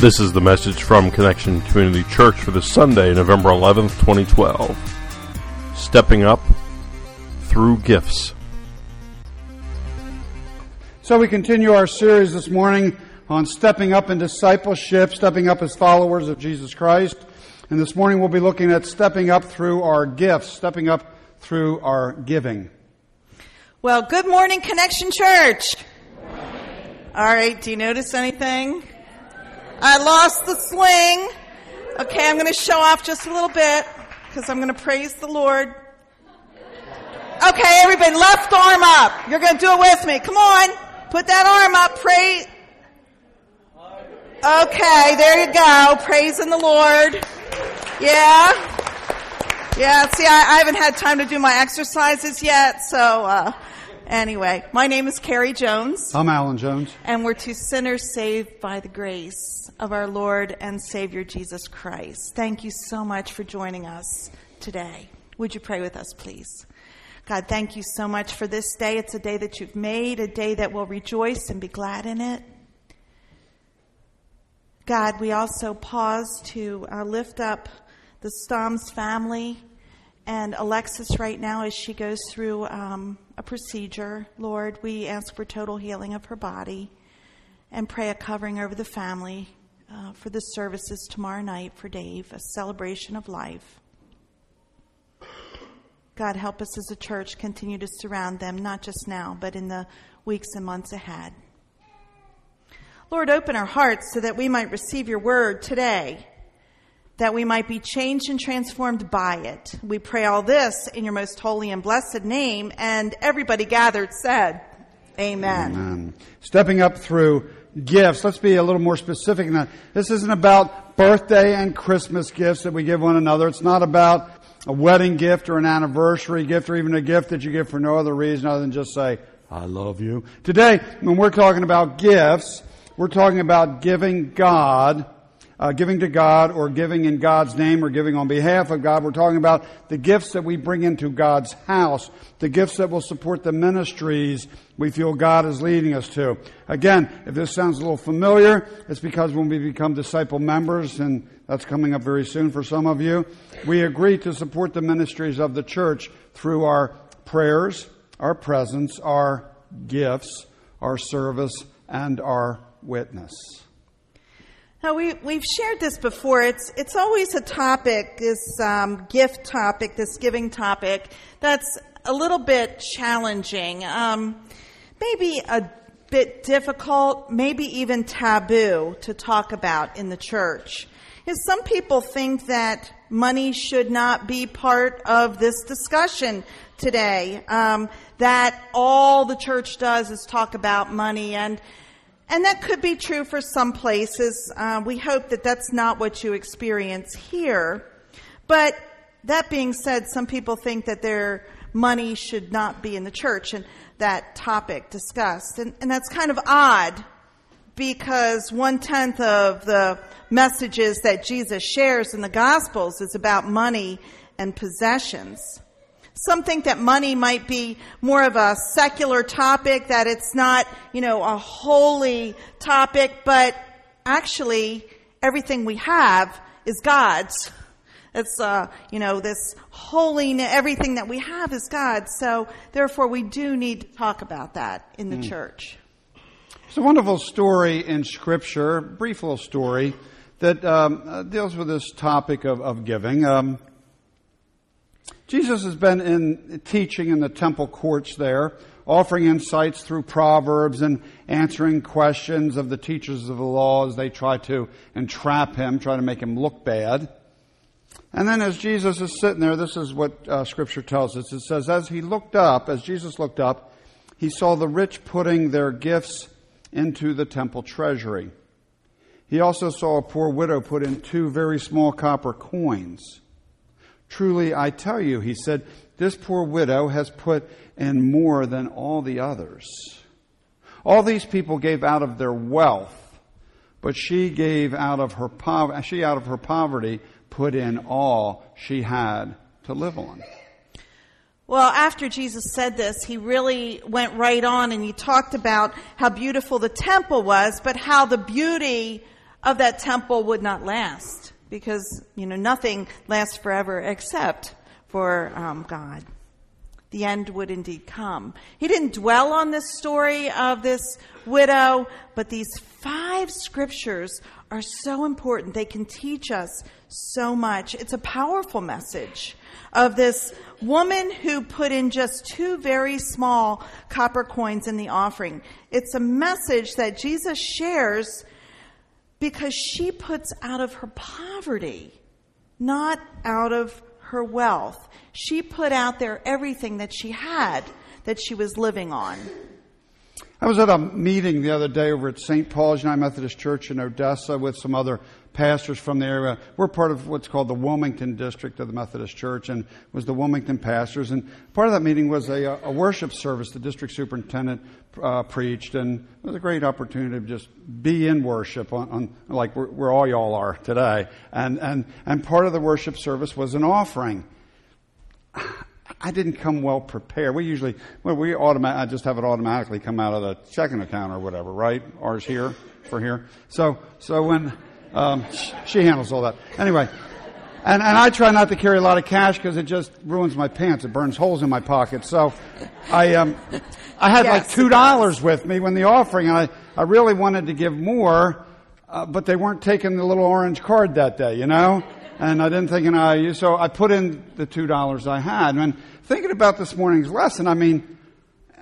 This is the message from Connection Community Church for this Sunday, November 11th, 2012. Stepping Up Through Gifts. So we continue our series this morning on stepping up in discipleship, stepping up as followers of Jesus Christ. And this morning we'll be looking at stepping up through our gifts, stepping up through our giving. Well, good morning, Connection Church. All right, do you notice anything? I lost the sling. Okay, I'm going to show off just a little bit because I'm going to praise the Lord. Okay, everybody, left arm up. You're going to do it with me. Come on. Put that arm up. Pray. Okay, there you go. Praising the Lord. Yeah. Yeah, see, I, I haven't had time to do my exercises yet, so, uh, Anyway, my name is Carrie Jones. I'm Alan Jones. And we're two sinners saved by the grace of our Lord and Savior Jesus Christ. Thank you so much for joining us today. Would you pray with us, please? God, thank you so much for this day. It's a day that you've made, a day that we'll rejoice and be glad in it. God, we also pause to uh, lift up the Stoms family and Alexis right now as she goes through um, a procedure. Lord, we ask for total healing of her body and pray a covering over the family uh, for the services tomorrow night for Dave, a celebration of life. God, help us as a church continue to surround them, not just now, but in the weeks and months ahead. Lord, open our hearts so that we might receive your word today that we might be changed and transformed by it. We pray all this in your most holy and blessed name, and everybody gathered said, Amen. Amen. Stepping up through gifts. Let's be a little more specific that. This isn't about birthday and Christmas gifts that we give one another. It's not about a wedding gift or an anniversary gift or even a gift that you give for no other reason other than just say, I love you. Today, when we're talking about gifts, we're talking about giving God uh, giving to God or giving in God's name or giving on behalf of God. We're talking about the gifts that we bring into God's house, the gifts that will support the ministries we feel God is leading us to. Again, if this sounds a little familiar, it's because when we become disciple members, and that's coming up very soon for some of you, we agree to support the ministries of the church through our prayers, our presence, our gifts, our service, and our witness. Now we we've shared this before. It's it's always a topic, this um, gift topic, this giving topic that's a little bit challenging, um, maybe a bit difficult, maybe even taboo to talk about in the church. Is some people think that money should not be part of this discussion today. Um, that all the church does is talk about money and and that could be true for some places. Uh, we hope that that's not what you experience here. But that being said, some people think that their money should not be in the church and that topic discussed. And, and that's kind of odd because one tenth of the messages that Jesus shares in the Gospels is about money and possessions. Some think that money might be more of a secular topic, that it's not, you know, a holy topic, but actually everything we have is God's. It's, uh, you know, this holiness, everything that we have is God's. So therefore we do need to talk about that in the mm. church. It's a wonderful story in Scripture, brief little story that um, uh, deals with this topic of, of giving. Um, Jesus has been in teaching in the temple courts there, offering insights through Proverbs and answering questions of the teachers of the law as they try to entrap him, try to make him look bad. And then as Jesus is sitting there, this is what uh, scripture tells us. It says, as he looked up, as Jesus looked up, he saw the rich putting their gifts into the temple treasury. He also saw a poor widow put in two very small copper coins. Truly, I tell you, he said, this poor widow has put in more than all the others. All these people gave out of their wealth, but she gave out of her poverty, she out of her poverty put in all she had to live on. Well, after Jesus said this, he really went right on and he talked about how beautiful the temple was, but how the beauty of that temple would not last because, you know, nothing lasts forever except for um, God. The end would indeed come. He didn't dwell on this story of this widow, but these five scriptures are so important. They can teach us so much. It's a powerful message of this woman who put in just two very small copper coins in the offering. It's a message that Jesus shares because she puts out of her poverty, not out of her wealth. She put out there everything that she had that she was living on. I was at a meeting the other day over at St. Paul's United Methodist Church in Odessa with some other pastors from the area. We're part of what's called the Wilmington district of the Methodist Church and was the Wilmington pastors. And part of that meeting was a, a worship service the district superintendent uh, preached and it was a great opportunity to just be in worship on, on like where, where all y'all are today. And, and, and part of the worship service was an offering. I didn't come well prepared. We usually, well, we automatic, I just have it automatically come out of the checking account or whatever, right? Ours here, for here. So, so when, um, she handles all that. Anyway, and, and I try not to carry a lot of cash because it just ruins my pants. It burns holes in my pocket. So I, um, I had yes, like two dollars with me when the offering, and I, I really wanted to give more, uh, but they weren't taking the little orange card that day, you know? And I didn't think an IOU, so I put in the two dollars I had. And thinking about this morning's lesson, I mean,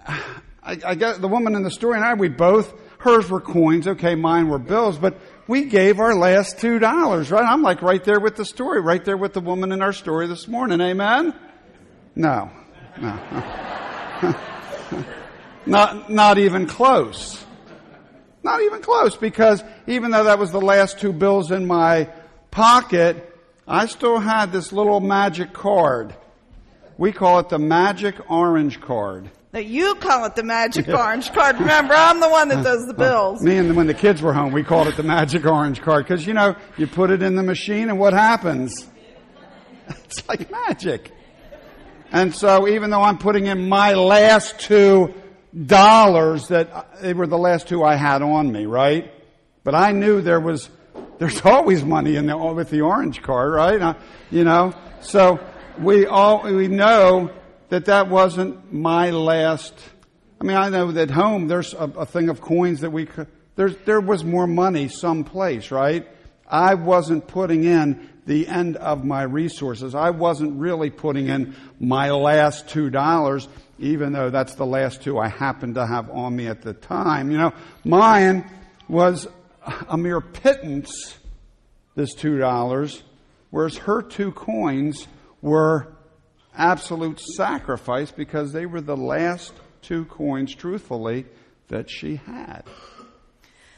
I, I got the woman in the story and I, we both, hers were coins, okay, mine were bills, but we gave our last two dollars, right? I'm like right there with the story, right there with the woman in our story this morning, amen? No, no. not, not even close. Not even close because even though that was the last two bills in my pocket, I still had this little magic card we call it the magic orange card. Now you call it the magic orange card. Remember, I'm the one that does the bills. Me and when the kids were home, we called it the magic orange card because you know you put it in the machine and what happens? It's like magic. And so even though I'm putting in my last two dollars that they were the last two I had on me, right? But I knew there was there's always money in the with the orange card, right? Uh, you know, so we all we know that that wasn't my last. I mean, I know that home there's a, a thing of coins that we could. There's, there was more money someplace, right? I wasn't putting in the end of my resources. I wasn't really putting in my last two dollars, even though that's the last two I happened to have on me at the time. You know, mine was a mere pittance, this two dollars, whereas her two coins were absolute sacrifice because they were the last two coins, truthfully, that she had.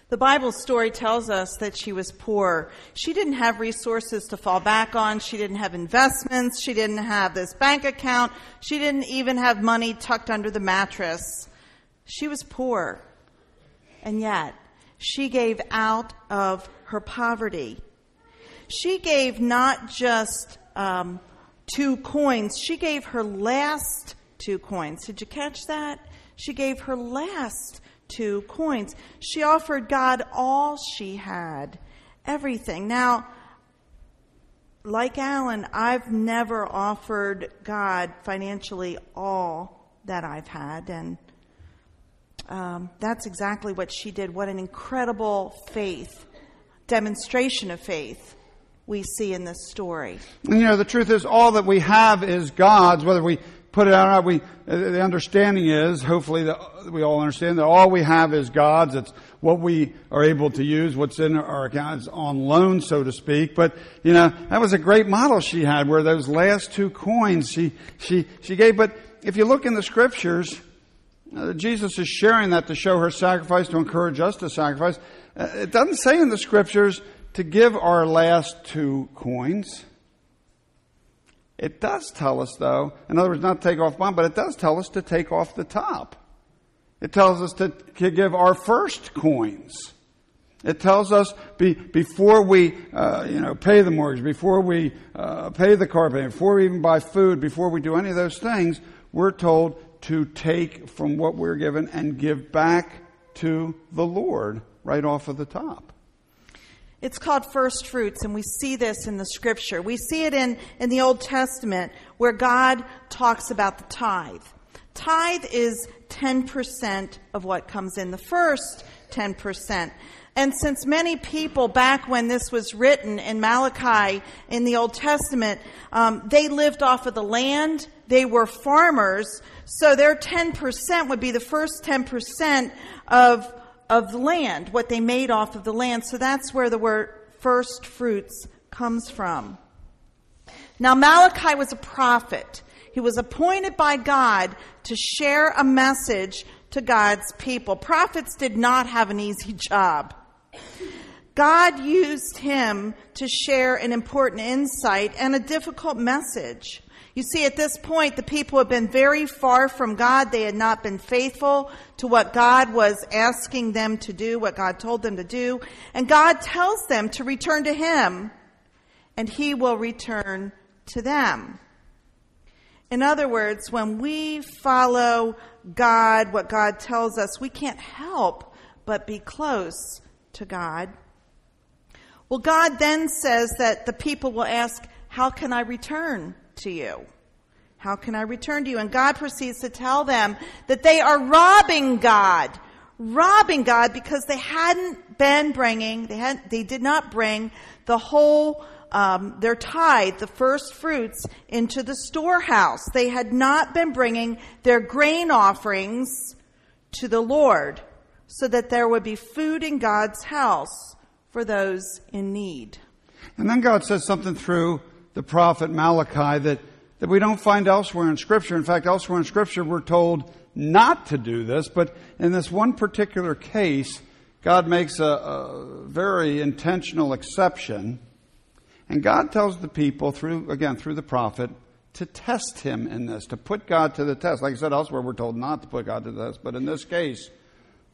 The Bible story tells us that she was poor. She didn't have resources to fall back on. She didn't have investments. She didn't have this bank account. She didn't even have money tucked under the mattress. She was poor. And yet, she gave out of her poverty. She gave not just um, two coins. She gave her last two coins. Did you catch that? She gave her last two coins. She offered God all she had, everything. Now, like Alan, I've never offered God financially all that I've had, and um, that's exactly what she did. What an incredible faith, demonstration of faith we see in this story. You know, the truth is, all that we have is God's, whether we put it out or not. We, uh, the understanding is, hopefully, that we all understand that all we have is God's. It's what we are able to use, what's in our account is on loan, so to speak. But, you know, that was a great model she had where those last two coins she, she, she gave. But if you look in the scriptures, uh, Jesus is sharing that to show her sacrifice, to encourage us to sacrifice. Uh, it doesn't say in the scriptures to give our last two coins. It does tell us, though, in other words, not take off one, but it does tell us to take off the top. It tells us to, to give our first coins. It tells us be, before we, uh, you know, pay the mortgage, before we uh, pay the car payment, before we even buy food, before we do any of those things, we're told to take from what we're given and give back to the Lord right off of the top. It's called first fruits, and we see this in the scripture. We see it in, in the Old Testament where God talks about the tithe. Tithe is 10% of what comes in, the first 10%. And since many people, back when this was written in Malachi in the Old Testament, um, they lived off of the land, they were farmers, so their 10% would be the first 10% of, of the land, what they made off of the land. So that's where the word first fruits comes from. Now, Malachi was a prophet. He was appointed by God to share a message to God's people. Prophets did not have an easy job. God used him to share an important insight and a difficult message. You see, at this point, the people had been very far from God. They had not been faithful to what God was asking them to do, what God told them to do. And God tells them to return to Him, and He will return to them. In other words, when we follow God, what God tells us, we can't help but be close to God. Well, God then says that the people will ask, How can I return to you? How can I return to you? And God proceeds to tell them that they are robbing God. Robbing God because they hadn't been bringing, they, had, they did not bring the whole, um, their tithe, the first fruits, into the storehouse. They had not been bringing their grain offerings to the Lord so that there would be food in God's house for those in need. And then God says something through the prophet Malachi that, that we don't find elsewhere in Scripture. In fact, elsewhere in Scripture, we're told not to do this, but in this one particular case, God makes a, a very intentional exception. And God tells the people through, again, through the prophet, to test him in this, to put God to the test. Like I said elsewhere, we're told not to put God to the test, but in this case,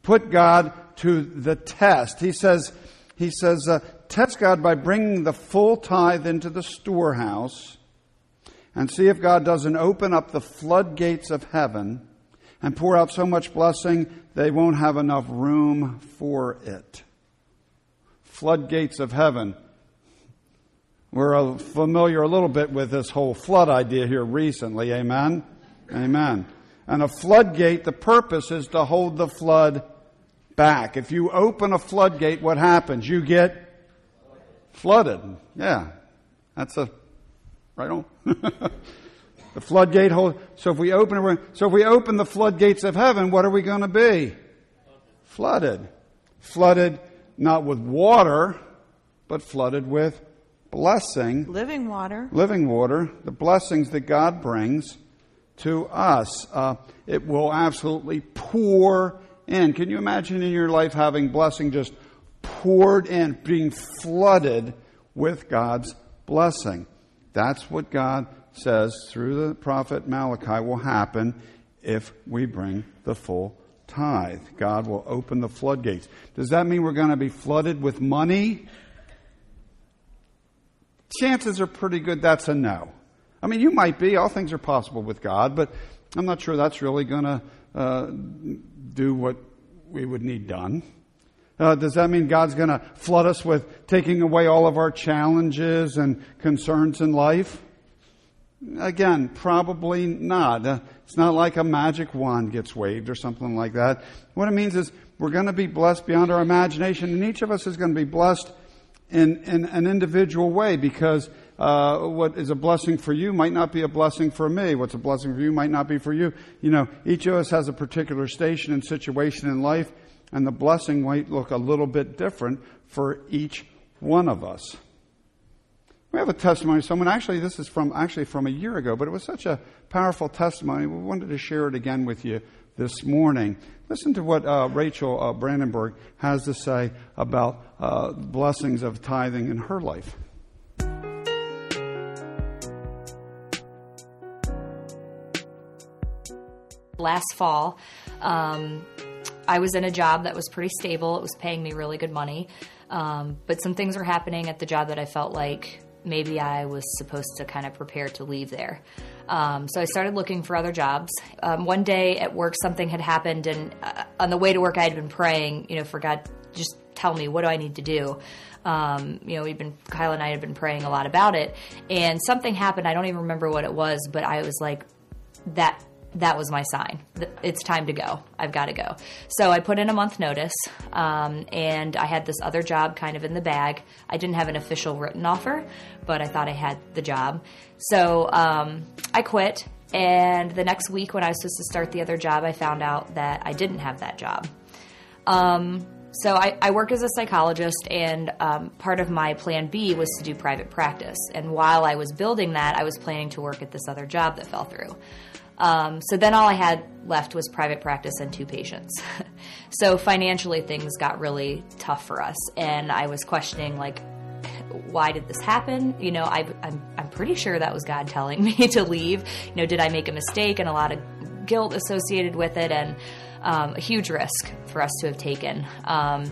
put God to the test. He says, he says, uh, test God by bringing the full tithe into the storehouse and see if God doesn't open up the floodgates of heaven and pour out so much blessing they won't have enough room for it. Floodgates of heaven. We're familiar a little bit with this whole flood idea here recently. Amen? Amen. And a floodgate, the purpose is to hold the flood back. If you open a floodgate, what happens? You get flooded. Yeah. That's a, right on. the floodgate hold, so if we open, so if we open the floodgates of heaven, what are we going to be? Flooded. Flooded not with water, but flooded with blessing. Living water. Living water. The blessings that God brings to us. Uh, it will absolutely pour in. Can you imagine in your life having blessing just poured in, being flooded with God's blessing? That's what God says through the prophet Malachi will happen if we bring the full tithe. God will open the floodgates. Does that mean we're going to be flooded with money? Chances are pretty good that's a no. I mean, you might be. All things are possible with God, but I'm not sure that's really going to uh, do what we would need done. Uh, does that mean God's going to flood us with taking away all of our challenges and concerns in life? Again, probably not. Uh, it's not like a magic wand gets waved or something like that. What it means is we're going to be blessed beyond our imagination, and each of us is going to be blessed in, in an individual way because uh, what is a blessing for you might not be a blessing for me. What's a blessing for you might not be for you. You know, each of us has a particular station and situation in life, and the blessing might look a little bit different for each one of us. We have a testimony. Someone actually, this is from actually from a year ago, but it was such a powerful testimony. We wanted to share it again with you this morning. Listen to what uh, Rachel uh, Brandenburg has to say about uh, blessings of tithing in her life. last fall. Um, I was in a job that was pretty stable. It was paying me really good money. Um, but some things were happening at the job that I felt like maybe I was supposed to kind of prepare to leave there. Um, so I started looking for other jobs. Um, one day at work, something had happened, and uh, on the way to work, I had been praying, you know, for God just tell me what do I need to do. Um, you know, we've been Kyle and I have been praying a lot about it, and something happened. I don't even remember what it was, but I was like, that that was my sign. It's time to go. I've got to go. So I put in a month notice, um, and I had this other job kind of in the bag. I didn't have an official written offer, but I thought I had the job. So um, I quit, and the next week when I was supposed to start the other job, I found out that I didn't have that job. Um, so I, I, work as a psychologist, and um, part of my plan B was to do private practice. And while I was building that, I was planning to work at this other job that fell through. Um, so then all I had left was private practice and two patients. so financially, things got really tough for us, and I was questioning like, why did this happen? You know, I, I'm I'm pretty sure that was God telling me to leave. You know, did I make a mistake and a lot of guilt associated with it, and um, a huge risk for us to have taken. Um,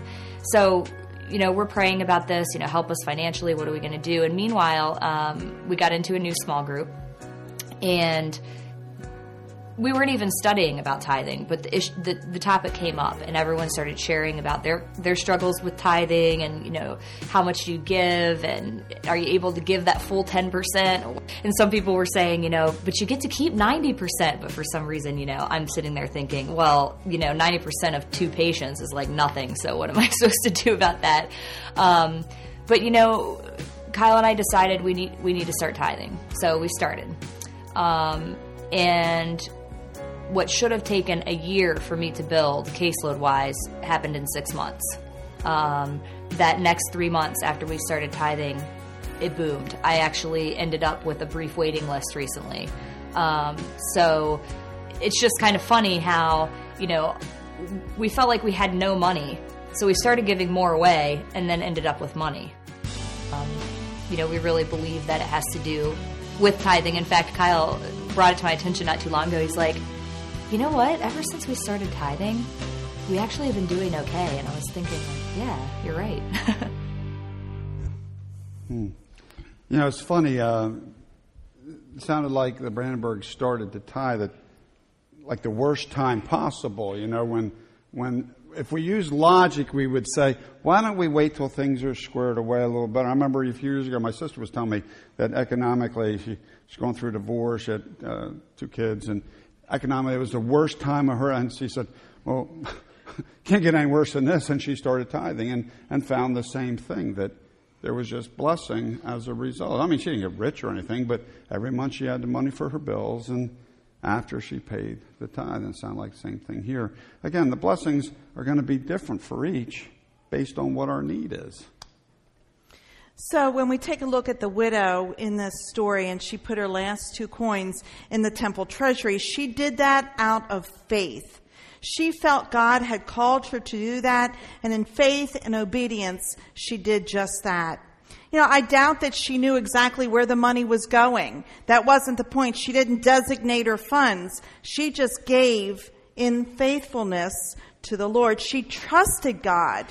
so you know, we're praying about this, you know, help us financially. What are we going to do? And meanwhile, um, we got into a new small group and we weren't even studying about tithing, but the, ish, the, the topic came up, and everyone started sharing about their their struggles with tithing, and you know how much you give, and are you able to give that full ten percent? And some people were saying, you know, but you get to keep ninety percent. But for some reason, you know, I'm sitting there thinking, well, you know, ninety percent of two patients is like nothing. So what am I supposed to do about that? Um, but you know, Kyle and I decided we need we need to start tithing, so we started. Um, and what should have taken a year for me to build caseload wise happened in six months. Um, that next three months after we started tithing, it boomed. I actually ended up with a brief waiting list recently. Um, so it's just kind of funny how, you know, we felt like we had no money. So we started giving more away and then ended up with money. Um, you know, we really believe that it has to do with tithing. In fact, Kyle brought it to my attention not too long ago. He's like, you know what? Ever since we started tithing, we actually have been doing okay. And I was thinking, yeah, you're right. hmm. You know, it's funny. Uh, it sounded like the Brandenburg started to tithe at like the worst time possible. You know, when when if we use logic, we would say, why don't we wait till things are squared away a little better? I remember a few years ago, my sister was telling me that economically, she, she's going through a divorce, she had uh, two kids, and economically, it was the worst time of her. And she said, well, can't get any worse than this. And she started tithing and, and found the same thing that there was just blessing as a result. I mean, she didn't get rich or anything, but every month she had the money for her bills and after she paid the tithe. And it sounded like the same thing here. Again, the blessings are going to be different for each based on what our need is. So when we take a look at the widow in this story and she put her last two coins in the temple treasury, she did that out of faith. She felt God had called her to do that, and in faith and obedience, she did just that. You know, I doubt that she knew exactly where the money was going. That wasn't the point. She didn't designate her funds. She just gave in faithfulness to the Lord. She trusted God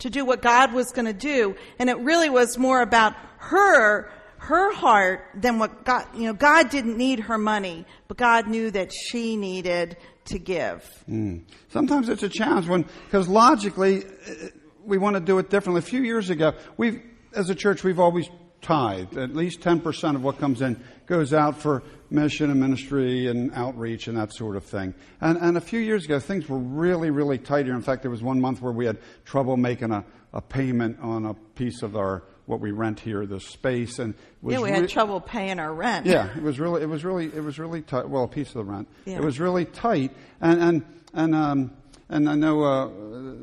to do what God was going to do. And it really was more about her, her heart than what God, you know, God didn't need her money, but God knew that she needed to give. Mm. Sometimes it's a challenge when, because logically, uh, we want to do it differently. A few years ago, we've, as a church, we've always tithed. At least 10% of what comes in goes out for mission and ministry and outreach and that sort of thing. And, and a few years ago, things were really, really tight here. In fact, there was one month where we had trouble making a, a payment on a piece of our what we rent here, the space, and yeah, we had re- trouble paying our rent. Yeah, it was really, it was really, it was really tight. Well, a piece of the rent. Yeah. It was really tight, and and and um, and I know uh,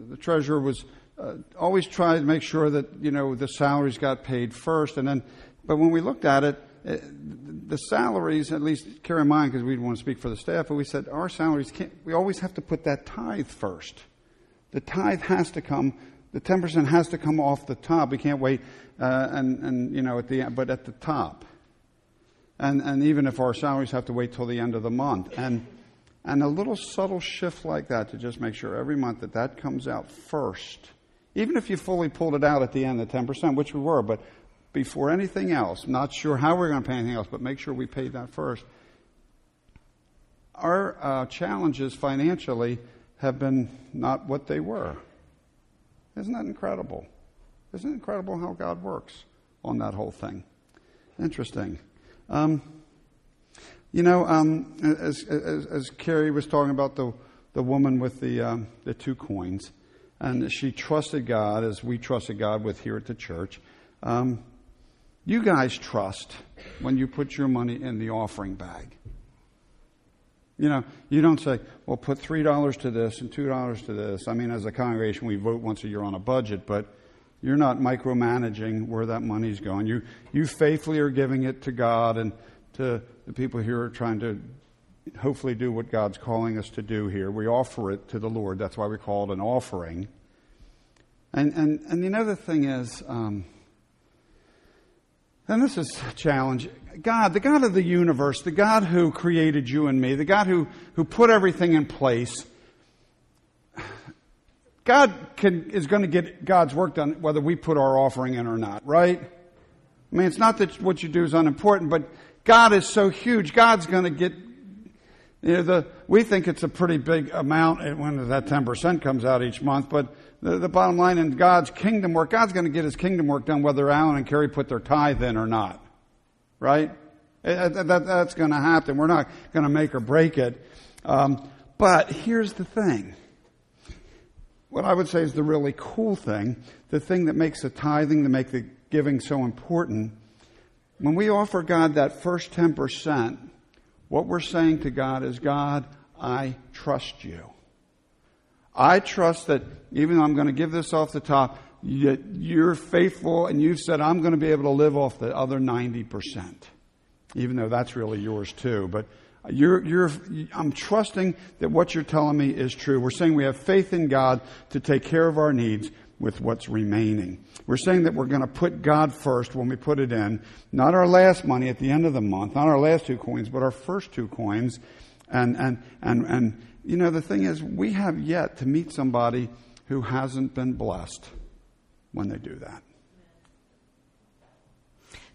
the treasurer was uh, always trying to make sure that you know the salaries got paid first, and then, but when we looked at it the salaries, at least carry in mind because we want to speak for the staff, but we said our salaries can't, we always have to put that tithe first. The tithe has to come, the 10% has to come off the top. We can't wait, uh, and, and, you know, at the, but at the top. And, and even if our salaries have to wait till the end of the month. And, and a little subtle shift like that to just make sure every month that that comes out first. Even if you fully pulled it out at the end, the 10%, which we were, but before anything else. Not sure how we're going to pay anything else, but make sure we pay that first. Our uh, challenges financially have been not what they were. Isn't that incredible? Isn't it incredible how God works on that whole thing? Interesting. Um, you know, um, as, as, as, Carrie was talking about the, the woman with the, um, the two coins, and she trusted God as we trusted God with here at the church. Um, you guys trust when you put your money in the offering bag. You know, you don't say, well, put $3 to this and $2 to this. I mean, as a congregation, we vote once a year on a budget, but you're not micromanaging where that money's going. You, you faithfully are giving it to God and to the people here are trying to hopefully do what God's calling us to do here. We offer it to the Lord. That's why we call it an offering. And, and, and the other thing is, um, and this is a challenge. God, the God of the universe, the God who created you and me, the God who, who put everything in place, God can, is going to get God's work done whether we put our offering in or not, right? I mean, it's not that what you do is unimportant, but God is so huge. God's going to get, you know, the, we think it's a pretty big amount when that 10% comes out each month, but the, the bottom line in God's kingdom work, God's going to get his kingdom work done whether Alan and Carrie put their tithe in or not. Right? That, that, that's going to happen. We're not going to make or break it. Um, but here's the thing what I would say is the really cool thing, the thing that makes the tithing, that make the giving so important. When we offer God that first 10%, what we're saying to God is, God, I trust you. I trust that even though I'm going to give this off the top, you're faithful and you've said I'm going to be able to live off the other 90%, even though that's really yours too. But you're, you're, I'm trusting that what you're telling me is true. We're saying we have faith in God to take care of our needs with what's remaining. We're saying that we're going to put God first when we put it in, not our last money at the end of the month, not our last two coins, but our first two coins. And, and, and, and, you know, the thing is, we have yet to meet somebody who hasn't been blessed when they do that.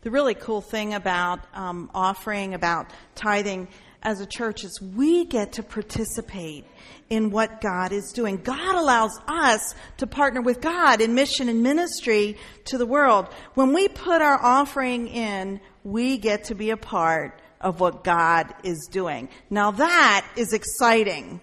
The really cool thing about um, offering, about tithing, as a church is we get to participate in what God is doing. God allows us to partner with God in mission and ministry to the world. When we put our offering in, we get to be a part of what God is doing. Now that is exciting.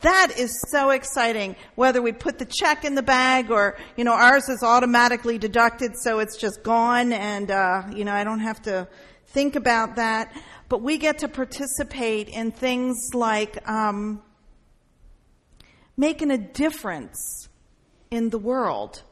That is so exciting. Whether we put the check in the bag or, you know, ours is automatically deducted so it's just gone and, uh, you know, I don't have to think about that but we get to participate in things like um, making a difference in the world.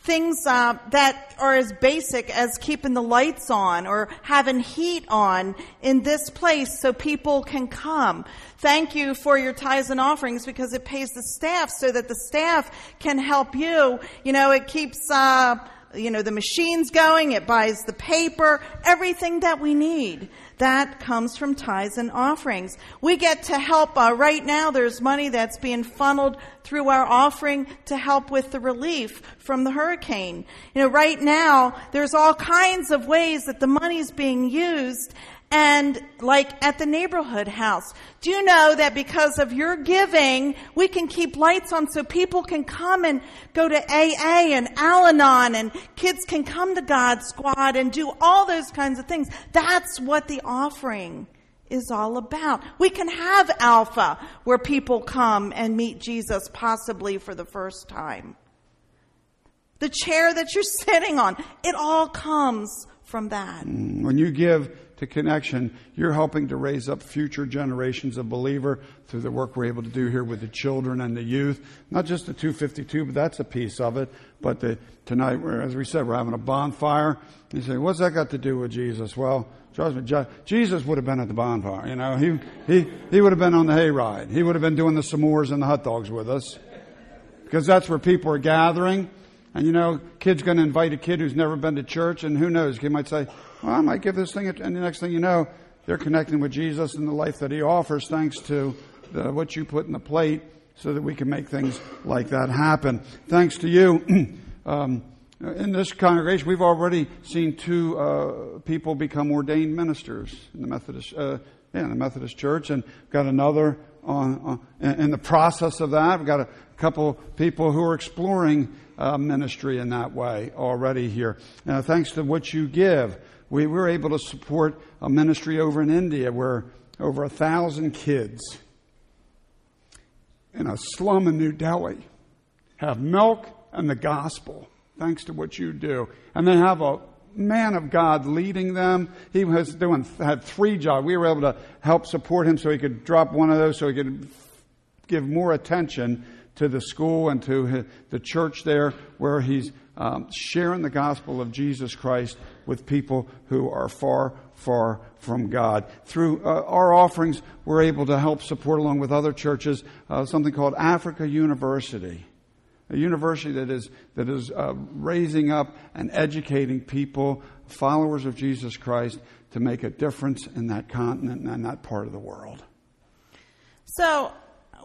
Things uh, that are as basic as keeping the lights on or having heat on in this place so people can come. Thank you for your tithes and offerings because it pays the staff so that the staff can help you. You know, it keeps uh, you know the machines going. It buys the paper, everything that we need. That comes from tithes and offerings. We get to help, uh, right now there's money that's being funneled through our offering to help with the relief from the hurricane. You know, right now there's all kinds of ways that the money's being used and like at the neighborhood house. Do you know that because of your giving, we can keep lights on so people can come and go to AA and Al Anon and kids can come to God Squad and do all those kinds of things. That's what the offering is all about. We can have Alpha where people come and meet Jesus possibly for the first time. The chair that you're sitting on, it all comes from that. Mm, when you give to connection, you're helping to raise up future generations of believer through the work we're able to do here with the children and the youth. Not just the 252, but that's a piece of it. But the, tonight, as we said, we're having a bonfire. You say, what's that got to do with Jesus? Well, trust me, Jesus would have been at the bonfire. You know, he, he, he would have been on the hayride. He would have been doing the s'mores and the hot dogs with us. Because that's where people are gathering. And you know, kid's going to invite a kid who's never been to church, and who knows? He might say, well, I might give this thing, and the next thing you know, they're connecting with Jesus and the life that He offers thanks to the, what you put in the plate so that we can make things like that happen. Thanks to you. um, in this congregation, we've already seen two uh, people become ordained ministers in the Methodist, uh, yeah, in the Methodist Church, and got another on, on in the process of that. We've got a couple people who are exploring uh, ministry in that way already here. Now, thanks to what you give, we were able to support a ministry over in India where over a thousand kids in a slum in New Delhi have milk and the gospel, thanks to what you do. And they have a man of God leading them. He was doing had three jobs. We were able to help support him so he could drop one of those so he could give more attention to the school and to the church there where he's um, sharing the gospel of Jesus Christ with people who are far, far from God. Through uh, our offerings, we're able to help support, along with other churches, uh, something called Africa University a university that is, that is uh, raising up and educating people, followers of Jesus Christ, to make a difference in that continent and that part of the world. So,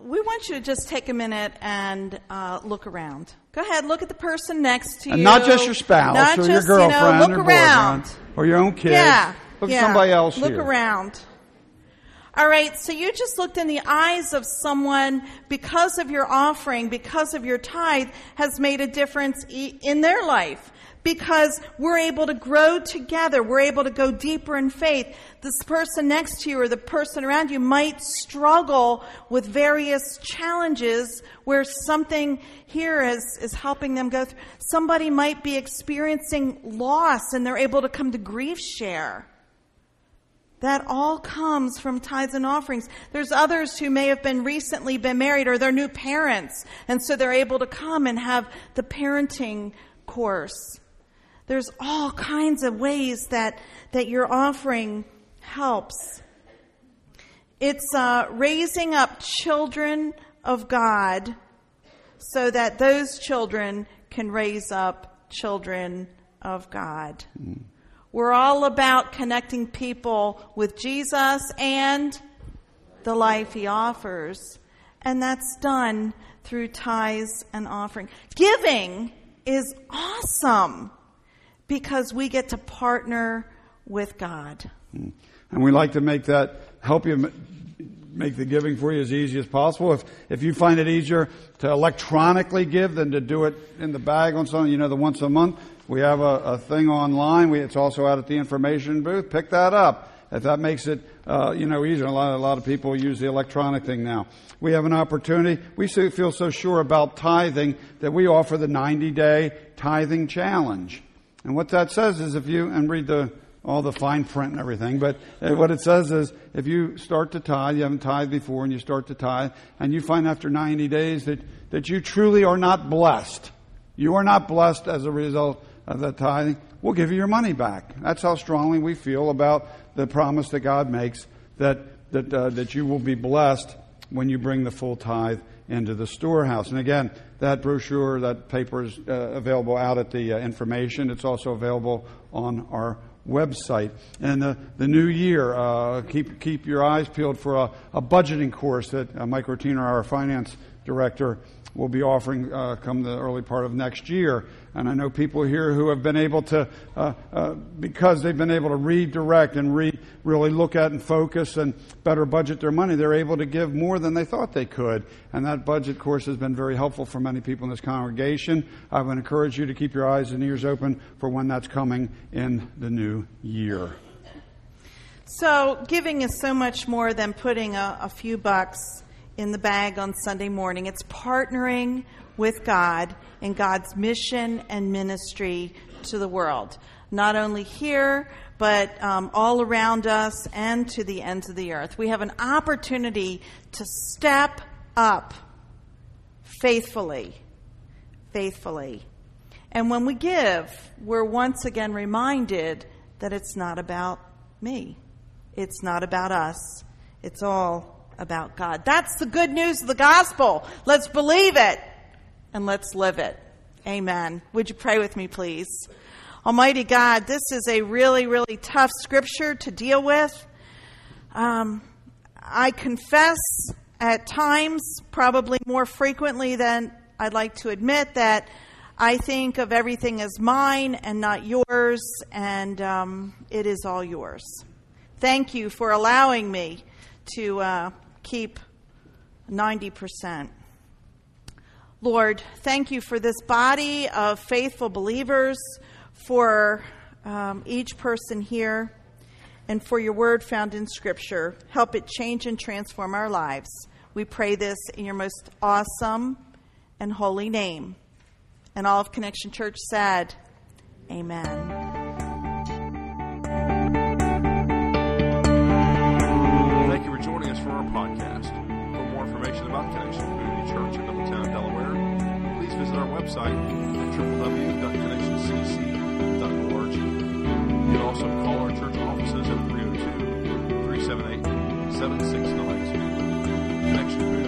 we want you to just take a minute and uh, look around. Go ahead, look at the person next to you. And not just your spouse not or just, your girlfriend you know, look or around. boyfriend or your own kids. Yeah. Look yeah. at somebody else Look here. around. All right, so you just looked in the eyes of someone because of your offering, because of your tithe, has made a difference in their life. Because we're able to grow together, we're able to go deeper in faith. This person next to you or the person around you might struggle with various challenges where something here is, is helping them go through. Somebody might be experiencing loss and they're able to come to grief share. That all comes from tithes and offerings. There's others who may have been recently been married or they're new parents, and so they're able to come and have the parenting course. There's all kinds of ways that, that your offering helps. It's uh, raising up children of God so that those children can raise up children of God. Mm. We're all about connecting people with Jesus and the life he offers. And that's done through tithes and offering. Giving is awesome because we get to partner with God. And we like to make that help you make the giving for you as easy as possible. If if you find it easier to electronically give than to do it in the bag on something, you know, the once a month, we have a, a thing online. We, it's also out at the information booth. Pick that up. If that makes it, uh, you know, easier. A lot, a lot of people use the electronic thing now. We have an opportunity. We feel so sure about tithing that we offer the 90 day tithing challenge. And what that says is if you, and read the, all the fine print and everything, but uh, what it says is if you start to tithe, you haven't tithed before, and you start to tithe, and you find after 90 days that, that you truly are not blessed, you are not blessed as a result of the tithing, we'll give you your money back. That's how strongly we feel about the promise that God makes that, that, uh, that you will be blessed when you bring the full tithe into the storehouse. And again, that brochure, that paper is uh, available out at the uh, information. It's also available on our website. And the, the new year, uh, keep, keep your eyes peeled for a, a budgeting course that uh, Mike Rotino, our finance director, will be offering uh, come the early part of next year. And I know people here who have been able to, uh, uh, because they've been able to redirect and re- really look at and focus and better budget their money, they're able to give more than they thought they could. And that budget course has been very helpful for many people in this congregation. I would encourage you to keep your eyes and ears open for when that's coming in the new year. So, giving is so much more than putting a, a few bucks in the bag on Sunday morning. It's partnering with God in God's mission and ministry to the world, not only here, but um, all around us and to the ends of the earth. We have an opportunity to step up faithfully, faithfully. And when we give, we're once again reminded that it's not about me. It's not about us. It's all about God. That's the good news of the gospel. Let's believe it and let's live it. Amen. Would you pray with me, please? Almighty God, this is a really, really tough scripture to deal with. Um, I confess at times, probably more frequently than I'd like to admit, that I think of everything as mine and not yours, and um, it is all yours. Thank you for allowing me to uh, keep 90%. Lord, thank you for this body of faithful believers, for um, each person here, and for your word found in Scripture. Help it change and transform our lives. We pray this in your most awesome and holy name. And all of Connection Church said, Amen. website at www.connectioncc.org. You can also call our church offices at 302 378 7692. Connection